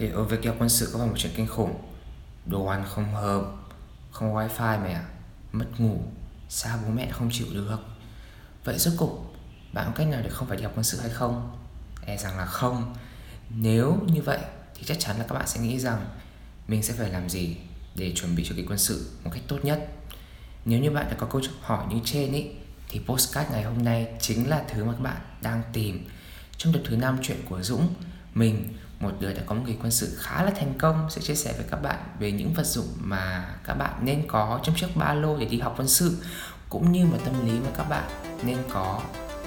để ở việc học quân sự có phải một chuyện kinh khủng? Đồ ăn không hợp không wifi mẹ mất ngủ xa bố mẹ không chịu được. Vậy rốt cục bạn có cách nào để không phải đi học quân sự hay không? E rằng là không. Nếu như vậy thì chắc chắn là các bạn sẽ nghĩ rằng mình sẽ phải làm gì để chuẩn bị cho kỳ quân sự một cách tốt nhất. Nếu như bạn đã có câu hỏi như trên ý, thì postcard ngày hôm nay chính là thứ mà các bạn đang tìm. Trong tập thứ năm chuyện của Dũng mình một đứa đã có một kỳ quân sự khá là thành công. Sẽ chia sẻ với các bạn về những vật dụng mà các bạn nên có trong chiếc ba lô để đi học quân sự, cũng như một tâm lý mà các bạn nên có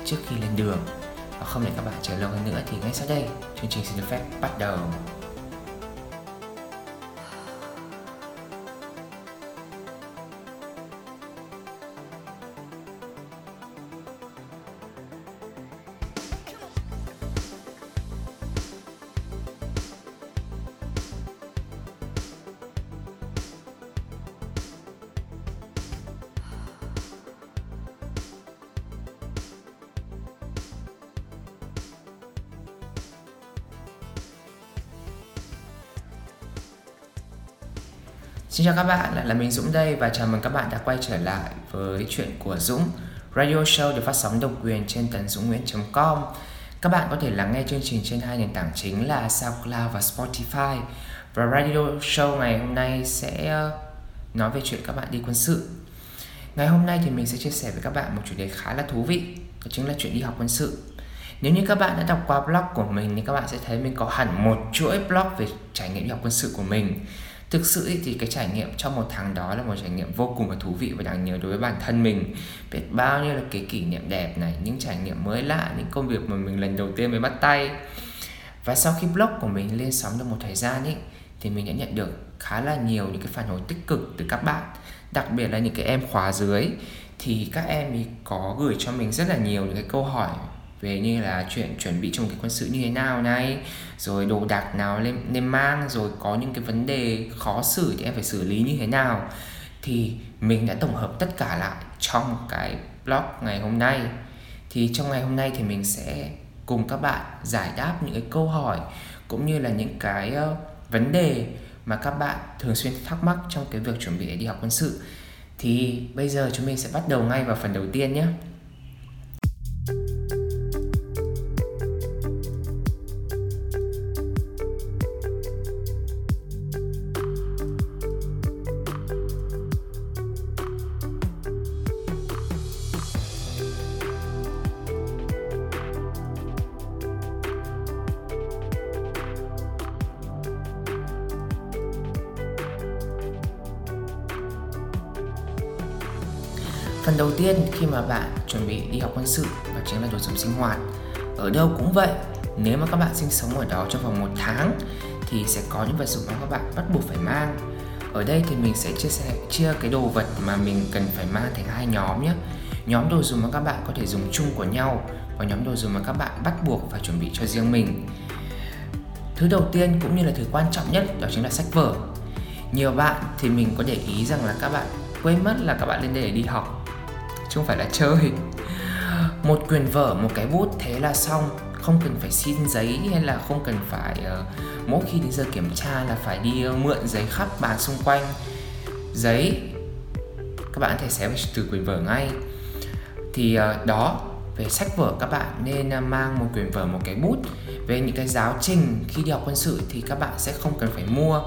trước khi lên đường. Và không để các bạn chờ lâu hơn nữa thì ngay sau đây, chương trình xin được phép bắt đầu. Xin chào các bạn, lại là mình Dũng đây và chào mừng các bạn đã quay trở lại với chuyện của Dũng Radio show được phát sóng độc quyền trên tần Dũng Nguyễn.com. Các bạn có thể lắng nghe chương trình trên hai nền tảng chính là SoundCloud và Spotify. Và Radio show ngày hôm nay sẽ ờ, nói về chuyện các bạn đi quân sự. Ngày hôm nay thì mình sẽ chia sẻ với các bạn một chủ đề khá là thú vị Đó chính là chuyện đi học quân sự. Nếu như các bạn đã đọc qua blog của mình thì các bạn sẽ thấy mình có hẳn một chuỗi blog về trải nghiệm đi học quân sự của mình thực sự thì cái trải nghiệm trong một tháng đó là một trải nghiệm vô cùng là thú vị và đáng nhớ đối với bản thân mình. Biết bao nhiêu là cái kỷ niệm đẹp này, những trải nghiệm mới lạ, những công việc mà mình lần đầu tiên mới bắt tay. Và sau khi blog của mình lên sóng được một thời gian ấy, thì mình đã nhận được khá là nhiều những cái phản hồi tích cực từ các bạn, đặc biệt là những cái em khóa dưới. Thì các em thì có gửi cho mình rất là nhiều những cái câu hỏi về như là chuyện chuẩn bị trong cái quân sự như thế nào này rồi đồ đạc nào nên, nên mang rồi có những cái vấn đề khó xử thì em phải xử lý như thế nào. Thì mình đã tổng hợp tất cả lại trong cái blog ngày hôm nay. Thì trong ngày hôm nay thì mình sẽ cùng các bạn giải đáp những cái câu hỏi cũng như là những cái ờ, vấn đề mà các bạn thường xuyên thắc mắc trong cái việc chuẩn bị để đi học quân sự. Thì bây giờ chúng mình sẽ bắt đầu ngay vào phần đầu tiên nhé. Phần đầu tiên khi mà bạn chuẩn bị đi học quân sự và chính là đồ dùng sinh hoạt. Ở đâu cũng vậy, nếu mà các bạn sinh sống ở đó trong vòng một tháng thì sẽ có những vật dụng mà các bạn bắt buộc phải mang. Ở đây thì mình sẽ chia sẻ chia cái đồ vật mà mình cần phải mang thành hai nhóm nhé. Nhóm đồ dùng mà các bạn có thể dùng chung của nhau và nhóm đồ dùng mà các bạn bắt buộc phải chuẩn bị cho riêng mình. Thứ đầu tiên cũng như là thứ quan trọng nhất đó chính là sách vở. Nhiều bạn thì mình có để ý rằng là các bạn quên mất là các bạn lên đây để đi học chứ không phải là chơi một quyển vở một cái bút thế là xong. Không cần phải xin giấy hay là không cần phải uh, mỗi khi đến giờ kiểm tra là phải đi uh, mượn giấy khắp bàn xung quanh. Giấy các bạn có thể xé từ quyển vở ngay. Thì uh, đó về sách vở các bạn nên uh, mang một quyển vở một cái bút. Về những cái giáo trình khi đi học quân sự thì các bạn sẽ không cần phải mua.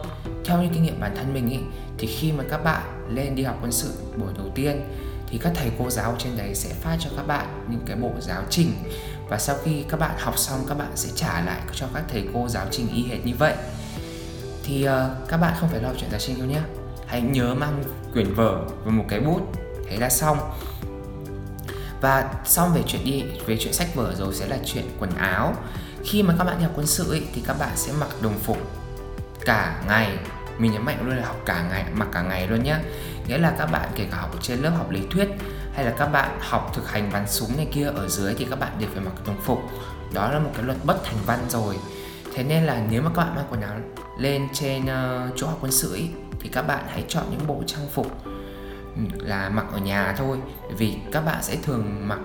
Theo như kinh nghiệm bản thân mình ý, thì khi mà các bạn lên đi học quân sự buổi đầu tiên thì các thầy cô giáo trên đấy sẽ phát cho các bạn những cái bộ giáo trình. Và sau khi các bạn học xong các bạn sẽ trả lại cho các thầy cô giáo trình y hệt như vậy. Thì uh, các bạn không phải lo chuyện giáo trình đâu nhé. Hãy nhớ mang quyển vở và một cái bút. Thế là xong. Và xong về chuyện đi về chuyện sách vở rồi sẽ là chuyện quần áo. Khi mà các bạn đi học quân sự ấy, thì các bạn sẽ mặc đồng phục cả ngày. Mình nhấn mạnh luôn là học cả ngày mặc cả ngày luôn nhé nghĩa là các bạn kể cả học trên lớp học lý thuyết hay là các bạn học thực hành bắn súng này kia ở dưới thì các bạn đều phải mặc đồng phục đó là một cái luật bất thành văn rồi thế nên là nếu mà các bạn mang quần áo lên trên uh, chỗ học quân sự ý, thì các bạn hãy chọn những bộ trang phục là mặc ở nhà thôi vì các bạn sẽ thường mặc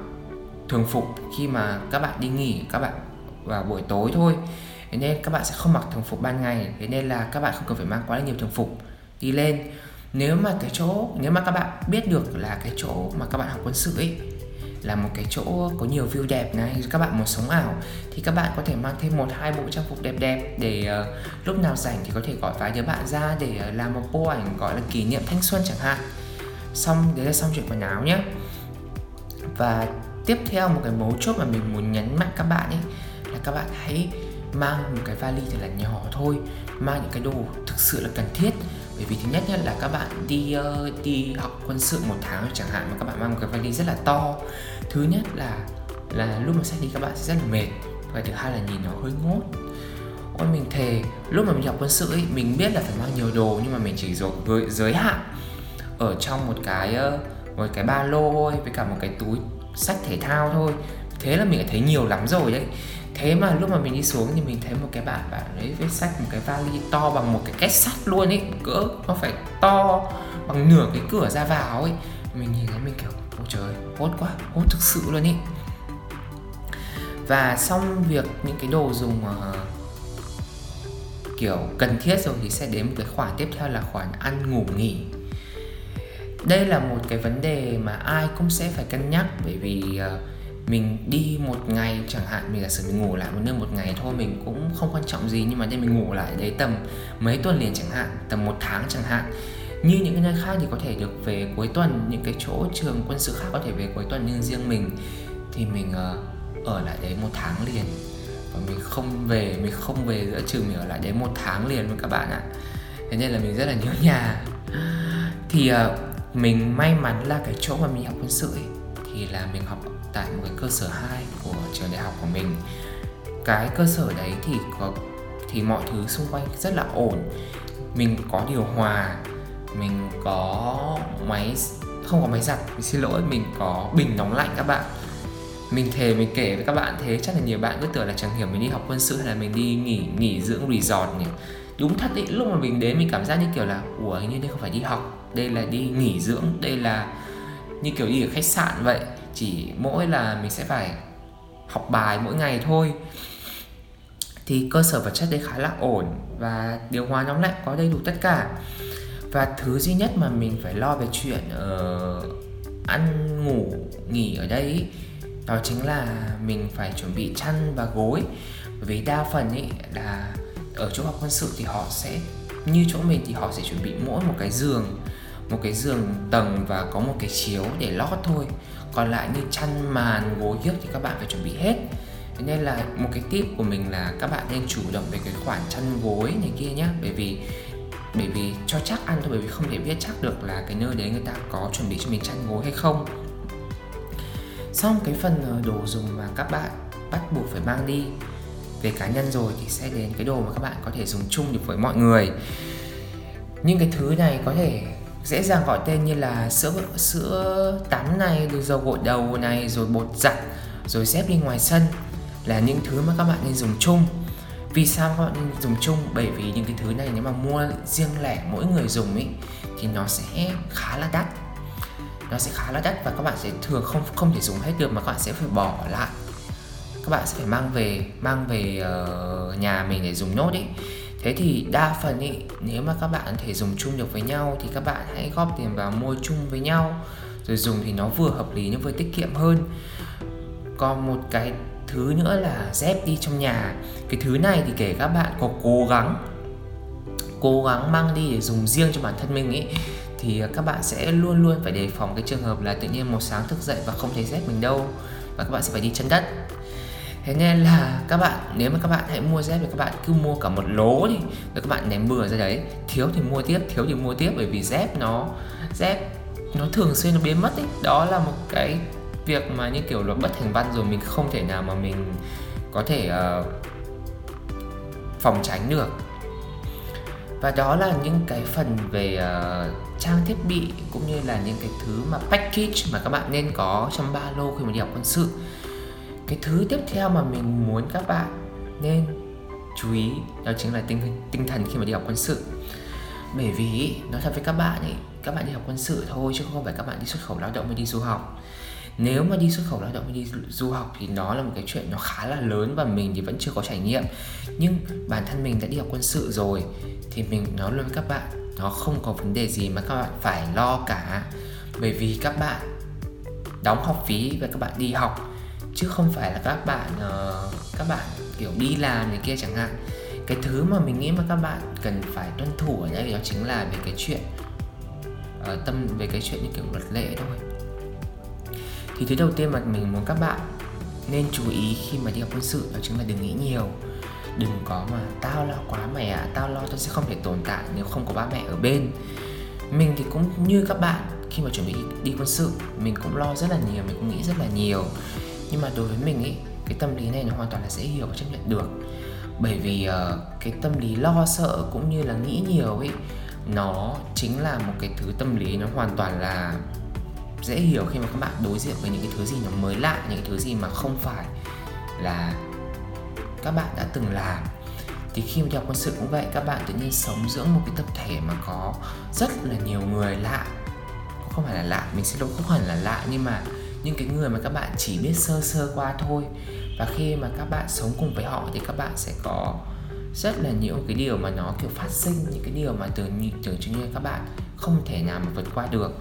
thường phục khi mà các bạn đi nghỉ các bạn vào buổi tối thôi thế nên các bạn sẽ không mặc thường phục ban ngày thế nên là các bạn không cần phải mang quá là nhiều thường phục đi lên nếu mà cái chỗ nếu mà các bạn biết được là cái chỗ mà các bạn học quân sự ấy là một cái chỗ có nhiều view đẹp này các bạn muốn sống ảo thì các bạn có thể mang thêm một hai bộ trang phục đẹp đẹp để uh, lúc nào rảnh thì có thể gọi vài đứa bạn ra để uh, làm một bộ ảnh gọi là kỷ niệm thanh xuân chẳng hạn. Xong đấy là xong chuyện quần áo nhé và tiếp theo một cái mấu chốt mà mình muốn nhấn mạnh các bạn ấy là các bạn hãy mang một cái vali thật là nhỏ thôi mang những cái đồ thực sự là cần thiết bởi vì thứ nhất nhất là các bạn đi uh, đi học quân sự một tháng chẳng hạn mà các bạn mang một cái vali rất là to. Thứ nhất là là lúc mà sách đi các bạn sẽ rất là mệt. Và thứ hai là nhìn nó hơi ngốt. Ôi mình thề lúc mà mình học quân sự ấy mình biết là phải mang nhiều đồ nhưng mà mình chỉ giới, giới hạn ở trong một cái ờ, một cái ba lô thôi với cả một cái túi sách thể thao thôi. Thế là mình đã thấy nhiều lắm rồi đấy thế mà lúc mà mình đi xuống thì mình thấy một cái bạn bạn ấy với sách một cái vali to bằng một cái két sắt luôn ấy. Cỡ nó phải to bằng nửa cái cửa ra vào ấy. Mình nhìn thấy mình kiểu ôi trời hốt quá hốt thực sự luôn ấy. Và xong việc những cái đồ dùng uh, kiểu cần thiết rồi thì sẽ đến một cái khoản tiếp theo là khoản ăn ngủ nghỉ. Đây là một cái vấn đề mà ai cũng sẽ phải cân nhắc bởi vì uh, mình đi một ngày chẳng hạn mình giả sử mình ngủ lại một nơi một ngày thôi mình cũng không quan trọng gì nhưng mà đây mình ngủ lại đấy tầm mấy tuần liền chẳng hạn tầm một tháng chẳng hạn. Như những cái nơi khác thì có thể được về cuối tuần những cái chỗ trường quân sự khác có thể về cuối tuần nhưng riêng mình. Thì mình uh, ở lại đấy một tháng liền. Và mình không về mình không về giữa trường mình ở lại đấy một tháng liền với các bạn ạ. Thế nên là mình rất là nhớ nhà. Thì uh, mình may mắn là cái chỗ mà mình học quân sự ấy, thì là mình học tại một cái cơ sở 2 của trường đại học của mình. Cái cơ sở đấy thì có, thì mọi thứ xung quanh rất là ổn. Mình có điều hòa, mình có máy, không có máy giặt mình xin lỗi, mình có bình nóng lạnh các bạn. Mình thề, mình kể với các bạn thế, chắc là nhiều bạn cứ tưởng là chẳng hiểu mình đi học quân sự hay là mình đi nghỉ nghỉ dưỡng resort nhỉ. Đúng thật ý, lúc mà mình đến mình cảm giác như kiểu là, ủa như đây không phải đi học, đây là đi nghỉ dưỡng, đây là như kiểu đi ở khách sạn vậy chỉ mỗi là mình sẽ phải học bài mỗi ngày thôi. Thì cơ sở vật chất đấy khá là ổn và điều hòa nóng lạnh có đầy đủ tất cả. Và thứ duy nhất mà mình phải lo về chuyện uh, ăn ngủ nghỉ ở đây đó chính là mình phải chuẩn bị chăn và gối. Bởi vì đa phần ý là ở chỗ học quân sự thì họ sẽ như chỗ mình thì họ sẽ chuẩn bị mỗi một cái giường một cái giường tầng và có một cái chiếu để lót thôi còn lại như chăn, màn, gối hiếc thì các bạn phải chuẩn bị hết. Thế nên là một cái tip của mình là các bạn nên chủ động về cái khoản chăn gối này kia nhé bởi vì bởi vì cho chắc ăn thôi, bởi vì không thể biết chắc được là cái nơi đấy người ta có chuẩn bị cho mình chăn gối hay không. Xong cái phần ờ, đồ dùng mà các bạn bắt buộc phải mang đi về cá nhân rồi thì sẽ đến cái đồ mà các bạn có thể dùng chung được với mọi người. Nhưng cái thứ này có thể dễ dàng gọi tên như là sữa sữa tắm này rồi dầu gội đầu này rồi bột giặt rồi dép đi ngoài sân là những thứ mà các bạn nên dùng chung. Vì sao các bạn nên dùng chung? Bởi vì những cái thứ này nếu mà mua riêng lẻ mỗi người dùng ấy thì nó sẽ khá là đắt. Nó sẽ khá là đắt và các bạn sẽ thường không không thể dùng hết được mà các bạn sẽ phải bỏ lại. Các bạn sẽ phải mang về mang về uh, nhà mình để dùng nốt ấy thế thì đa phần ý, nếu mà các bạn thể dùng chung được với nhau thì các bạn hãy góp tiền vào mua chung với nhau, rồi dùng thì nó vừa hợp lý nhưng vừa tiết kiệm hơn. Còn một cái thứ nữa là dép đi trong nhà. Cái thứ này thì kể các bạn có cố gắng cố gắng mang đi để dùng riêng cho bản thân mình ấy thì các bạn sẽ luôn luôn phải đề phòng cái trường hợp là tự nhiên một sáng thức dậy và không thấy dép mình đâu, và các bạn sẽ phải đi chân đất thế nên là các bạn nếu mà các bạn hãy mua dép thì các bạn cứ mua cả một lố đi rồi các bạn ném bừa ra đấy. Thiếu thì mua tiếp thiếu thì mua tiếp bởi vì dép nó dép nó thường xuyên nó biến mất ấy. Đó là một cái việc mà như kiểu là bất thành văn rồi mình không thể nào mà mình có thể uh, phòng tránh được. Và đó là những cái phần về uh, trang thiết bị cũng như là những cái thứ mà package mà các bạn nên có trong ba lô khi mà đi học quân sự cái thứ tiếp theo mà mình muốn các bạn nên chú ý đó chính là tinh tinh thần khi mà đi học quân sự. Bởi vì, nói thật với các bạn ấy, các bạn đi học quân sự thôi chứ không phải các bạn đi xuất khẩu lao động hay đi du học. Nếu mà đi xuất khẩu lao động đi du học thì nó là một cái chuyện nó khá là lớn và mình thì vẫn chưa có trải nghiệm. Nhưng bản thân mình đã đi học quân sự rồi thì mình nói luôn với các bạn, nó không có vấn đề gì mà các bạn phải lo cả. Bởi vì các bạn đóng học phí và các bạn đi học chứ không phải là các bạn uh, các bạn kiểu đi làm này kia chẳng hạn. Cái thứ mà mình nghĩ mà các bạn cần phải tuân thủ ở đây đó chính là về cái chuyện uh, tâm về cái chuyện như kiểu luật lệ thôi. Thì thứ đầu tiên mà mình muốn các bạn nên chú ý khi mà đi học quân sự đó chính là đừng nghĩ nhiều. Đừng có mà tao lo quá mày à tao lo tao sẽ không thể tồn tại nếu không có ba mẹ ở bên. Mình thì cũng như các bạn khi mà chuẩn bị đi quân sự mình cũng lo rất là nhiều mình cũng nghĩ rất là nhiều nhưng mà đối với mình ý cái tâm lý này nó hoàn toàn là dễ hiểu và chấp nhận được. Bởi vì uh, cái tâm lý lo sợ cũng như là nghĩ nhiều ấy nó chính là một cái thứ tâm lý nó hoàn toàn là dễ hiểu khi mà các bạn đối diện với những cái thứ gì nó mới lạ những cái thứ gì mà không phải là các bạn đã từng làm. Thì khi mà đi học quân sự cũng vậy các bạn tự nhiên sống giữa một cái tập thể mà có rất là nhiều người lạ. Không phải là lạ mình xin lỗi không phải là lạ nhưng mà những cái người mà các bạn chỉ biết sơ sơ qua thôi. Và khi mà các bạn sống cùng với họ thì các bạn sẽ có rất là nhiều cái điều mà nó kiểu phát sinh những cái điều mà tưởng tưởng chừng như các bạn không thể nào mà vượt qua được.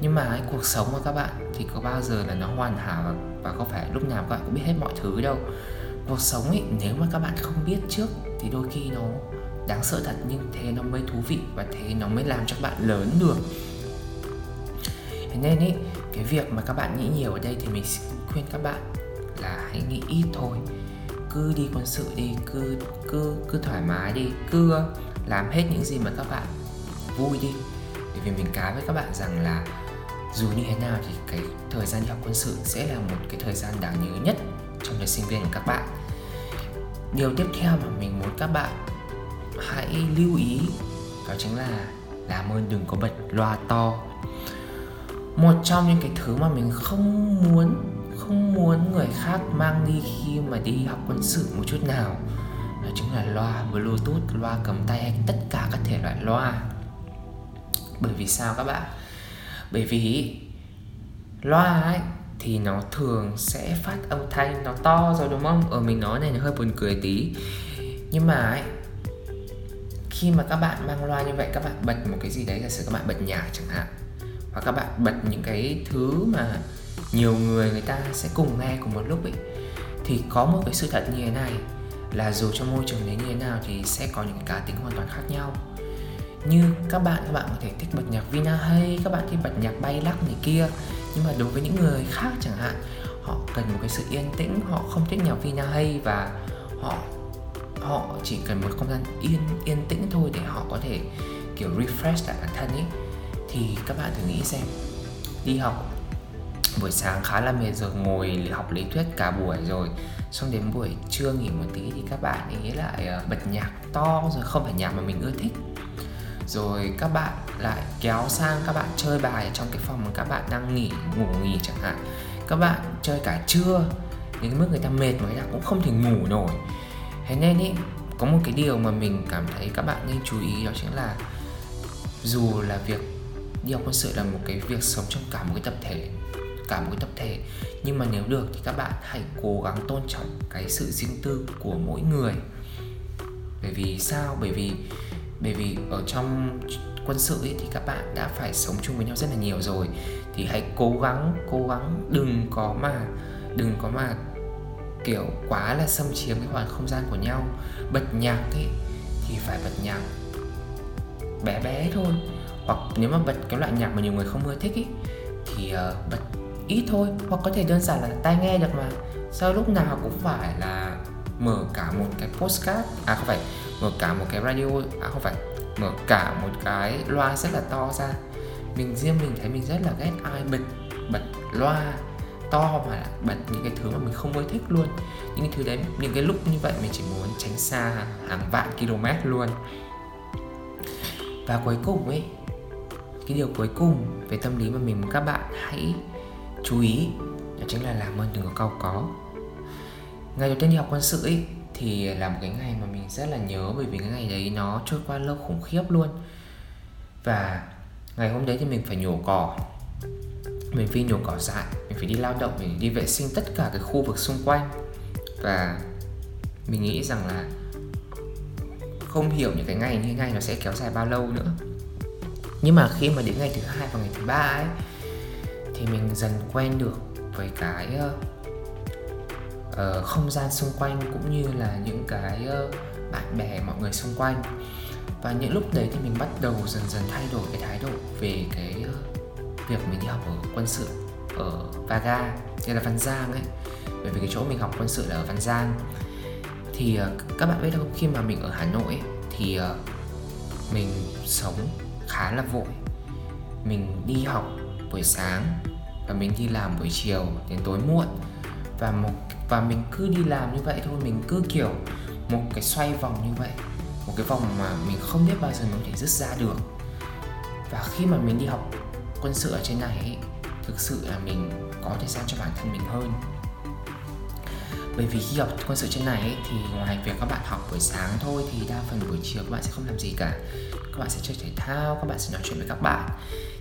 Nhưng mà cái cuộc sống của các bạn thì có bao giờ là nó hoàn hảo và, và có phải lúc nào các bạn cũng biết hết mọi thứ đâu. Cuộc sống ấy nếu mà các bạn không biết trước thì đôi khi nó đáng sợ thật nhưng thế nó mới thú vị và thế nó mới làm cho bạn lớn được. Thế nên ấy cái việc mà các bạn nghĩ nhiều ở đây thì mình khuyên các bạn là hãy nghĩ ít thôi. Cứ đi quân sự đi, cứ cứ cứ thoải mái đi, cứ làm hết những gì mà các bạn vui đi. Bởi vì mình cá với các bạn rằng là dù như thế nào thì cái thời gian đi học quân sự sẽ là một cái thời gian đáng nhớ nhất trong đời sinh viên của các bạn. Điều tiếp theo mà mình muốn các bạn hãy lưu ý đó chính là làm ơn đừng có bật loa to một trong những cái thứ mà mình không muốn không muốn người khác mang đi khi mà đi học quân sự một chút nào, đó chính là loa bluetooth, loa cầm tay hay tất cả các thể loại loa. Bởi vì sao các bạn? Bởi vì loa ấy thì nó thường sẽ phát âm thanh nó to rồi, đúng không? Ở mình nói này nó hơi buồn cười tí. Nhưng mà ấy, khi mà các bạn mang loa như vậy, các bạn bật một cái gì đấy, giả sử các bạn bật nhạc chẳng hạn hoặc các bạn bật những cái thứ mà nhiều người người ta sẽ cùng nghe cùng một lúc ấy thì có một cái sự thật như thế này, là dù trong môi trường đấy như thế nào thì sẽ có những cá tính hoàn toàn khác nhau. Như các bạn các bạn có thể thích bật nhạc Vina hay, các bạn thích bật nhạc bay lắc này kia. Nhưng mà đối với những người khác chẳng hạn, họ cần một cái sự yên tĩnh, họ không thích nhạc Vina hay và họ họ chỉ cần một không gian yên yên tĩnh thôi để họ có thể, kiểu, refresh lại bản thân ấy thì các bạn thử nghĩ xem. Đi học buổi sáng khá là mệt rồi, ngồi học lý thuyết cả buổi rồi, xong đến buổi trưa nghỉ một tí thì các bạn ấy lại ờ, bật nhạc to rồi không phải nhạc mà mình ưa thích. Rồi các bạn lại kéo sang các bạn chơi bài trong cái phòng mà các bạn đang nghỉ, ngủ nghỉ chẳng hạn. Các bạn chơi cả trưa, đến mức người ta mệt mà người ta cũng không thể ngủ nổi. Thế nên ý, có một cái điều mà mình cảm thấy các bạn nên chú ý đó chính là dù là việc đi học quân sự là một cái việc sống trong cả một cái tập thể cả một cái tập thể. Nhưng mà nếu được thì các bạn hãy cố gắng tôn trọng cái sự riêng tư của mỗi người. Bởi vì sao? Bởi vì bởi vì ở trong quân sự ấy, thì các bạn đã phải sống chung với nhau rất là nhiều rồi. Thì hãy cố gắng cố gắng đừng có mà đừng có mà kiểu quá là xâm chiếm cái khoảng không gian của nhau. Bật nhạc ấy thì phải bật nhạc bé bé thôi hoặc nếu mà bật cái loại nhạc mà nhiều người không ưa thích ý, thì uh, bật ít thôi. Hoặc có thể đơn giản là tai nghe được mà. Sao lúc nào cũng phải là mở cả một cái postcard à không phải mở cả một cái radio à không phải mở cả một cái loa rất là to ra. Mình riêng mình thấy mình rất là ghét ai bật bật loa to mà bật những cái thứ mà mình không ưa thích luôn. Những cái thứ đấy những cái lúc như vậy mình chỉ muốn tránh xa hàng vạn km luôn. Và cuối cùng ấy cái điều cuối cùng về tâm lý mà mình muốn các bạn hãy chú ý đó chính là làm ơn đừng có cau có. Ngày đầu tiên đi học quân sự ấy thì là một cái ngày mà mình rất là nhớ bởi vì cái ngày đấy nó trôi qua lâu khủng khiếp luôn. Và ngày hôm đấy thì mình phải nhổ cỏ. Mình phải nhổ cỏ dại, mình phải đi lao động, mình đi vệ sinh tất cả cái khu vực xung quanh. Và mình nghĩ rằng là không hiểu những cái ngày như thế này nó sẽ kéo dài bao lâu nữa nhưng mà khi mà đến ngày thứ hai và ngày thứ ba ấy thì mình dần quen được với cái uh, không gian xung quanh cũng như là những cái uh, bạn bè mọi người xung quanh. Và những lúc đấy thì mình bắt đầu dần dần thay đổi cái thái độ về cái uh, việc mình đi học ở quân sự ở Vaga hay là Văn Giang ấy. Bởi vì cái chỗ mình học quân sự là ở Văn Giang. Thì uh, các bạn biết không khi mà mình ở Hà Nội ấy, thì uh, mình sống khá là vội. Mình đi học buổi sáng và mình đi làm buổi chiều đến tối muộn. Và một và mình cứ đi làm như vậy thôi mình cứ kiểu một cái xoay vòng như vậy một cái vòng mà mình không biết bao giờ mình có thể dứt ra được. Và khi mà mình đi học quân sự ở trên này ấy, thực sự là mình có thời gian cho bản thân mình hơn. Bởi vì khi học quân sự trên này ấy, thì ngoài việc các bạn học buổi sáng thôi thì đa phần buổi chiều các bạn sẽ không làm gì cả các bạn sẽ chơi thể thao các bạn sẽ nói chuyện với các bạn.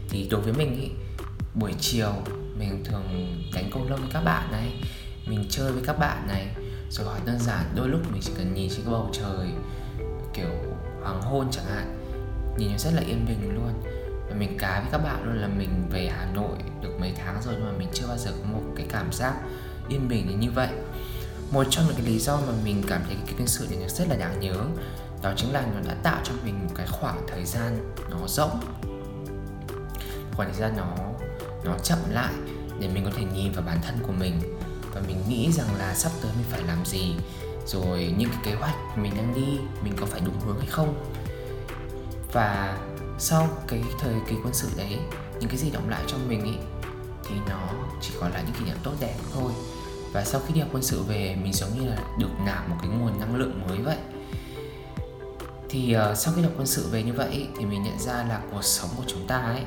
Thì đối với mình ý, buổi chiều mình thường đánh cầu lông với các bạn này mình chơi với các bạn này. Rồi hoặc đơn giản đôi lúc mình chỉ cần nhìn trên cái bầu trời kiểu hoàng hôn chẳng hạn nhìn nó rất là yên bình luôn. Và mình cá với các bạn luôn là mình về Hà Nội được mấy tháng rồi nhưng mà mình chưa bao giờ có một cái cảm giác yên bình như vậy. Một trong những cái lý do mà mình cảm thấy cái kinh sự này nó rất là đáng nhớ đó chính là nó đã tạo cho mình một cái khoảng thời gian nó rỗng. Khoảng thời gian nó nó chậm lại để mình có thể nhìn vào bản thân của mình và mình nghĩ rằng là sắp tới mình phải làm gì, rồi những cái kế hoạch mình đang đi, mình có phải đúng hướng hay không. Và sau cái thời kỳ quân sự đấy, những cái gì động lại trong mình ý, thì nó chỉ còn là những kỷ niệm tốt đẹp thôi. Và sau khi đi học quân sự về, mình giống như là được nạp một cái nguồn năng lượng mới vậy thì uh, sau khi học quân sự về như vậy thì mình nhận ra là cuộc sống của chúng ta ấy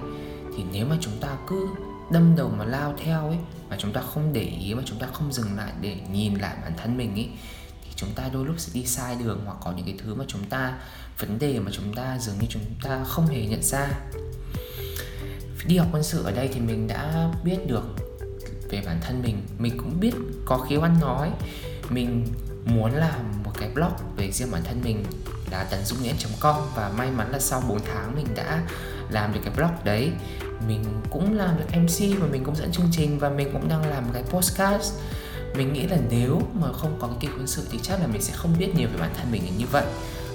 thì nếu mà chúng ta cứ đâm đầu mà lao theo ấy mà chúng ta không để ý mà chúng ta không dừng lại để nhìn lại bản thân mình ấy thì chúng ta đôi lúc sẽ đi sai đường hoặc có những cái thứ mà chúng ta vấn đề mà chúng ta dường như chúng ta không hề nhận ra. Đi học quân sự ở đây thì mình đã biết được về bản thân mình mình cũng biết có khiếu ăn nói mình muốn làm một cái blog về riêng bản thân mình là tấn dũng com và may mắn là sau 4 tháng mình đã làm được cái blog đấy. Mình cũng làm được MC và mình cũng dẫn chương trình và mình cũng đang làm cái podcast. mình nghĩ là nếu mà không có cái kỳ quân sự thì chắc là mình sẽ không biết nhiều về bản thân mình như vậy.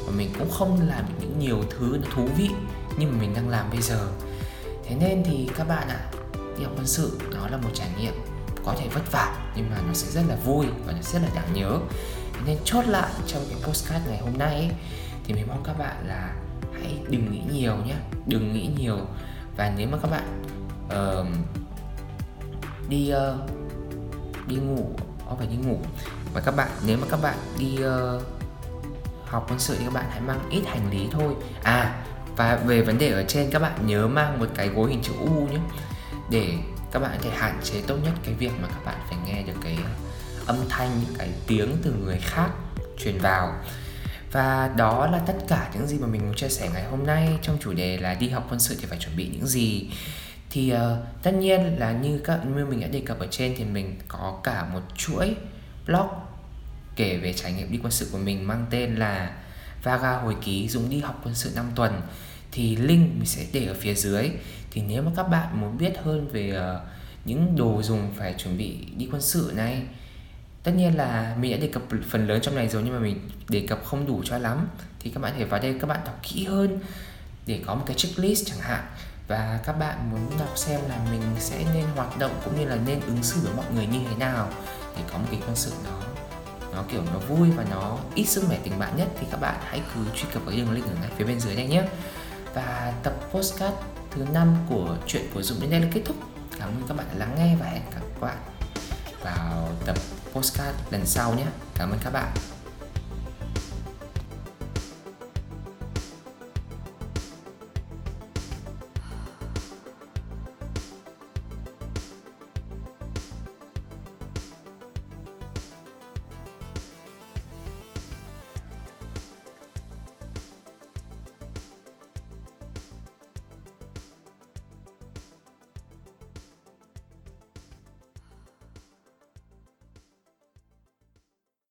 Và mình cũng không làm được những nhiều thứ thú vị như mà mình đang làm bây giờ. Thế nên thì các bạn ạ à, đi học quân sự nó là một trải nghiệm có thể vất vả nhưng mà nó sẽ rất là vui và nó rất là đáng nhớ. Thế nên chốt lại trong cái postcard ngày hôm nay ấy, thì mình mong các bạn là hãy đừng nghĩ nhiều nhé. Đừng nghĩ nhiều. Và nếu mà các bạn uh, đi uh, đi ngủ không phải đi ngủ và các bạn nếu mà các bạn đi uh, học quân sự thì các bạn hãy mang ít hành lý thôi. À và về vấn đề ở trên các bạn nhớ mang một cái gối hình chữ U nhé. Để các bạn có thể hạn chế tốt nhất cái việc mà các bạn phải nghe được cái âm thanh những cái tiếng từ người khác truyền vào và đó là tất cả những gì mà mình muốn chia sẻ ngày hôm nay trong chủ đề là đi học quân sự thì phải chuẩn bị những gì. Thì uh, tất nhiên là như các như mình đã đề cập ở trên thì mình có cả một chuỗi blog kể về trải nghiệm đi quân sự của mình mang tên là Vaga hồi ký Dũng đi học quân sự 5 tuần. Thì link mình sẽ để ở phía dưới. Thì nếu mà các bạn muốn biết hơn về uh, những đồ dùng phải chuẩn bị đi quân sự này tất nhiên là mình đã đề cập phần lớn trong này rồi nhưng mà mình đề cập không đủ cho lắm. Thì các bạn có thể vào đây, các bạn đọc kỹ hơn để có một cái checklist chẳng hạn. Và các bạn muốn đọc xem là mình sẽ nên hoạt động cũng như là nên ứng xử với mọi người như thế nào để có một cái con sự nó nó kiểu nó vui và nó ít sức mẻ tình bạn nhất. Thì các bạn hãy cứ truy cập vào đường link ở ngay phía bên dưới này nhé. Và tập postcard thứ năm của chuyện của Dũng đến đây là kết thúc. Cảm ơn các bạn đã lắng nghe và hẹn gặp các bạn vào tập postcard lần sau nhé. Cảm ơn các bạn.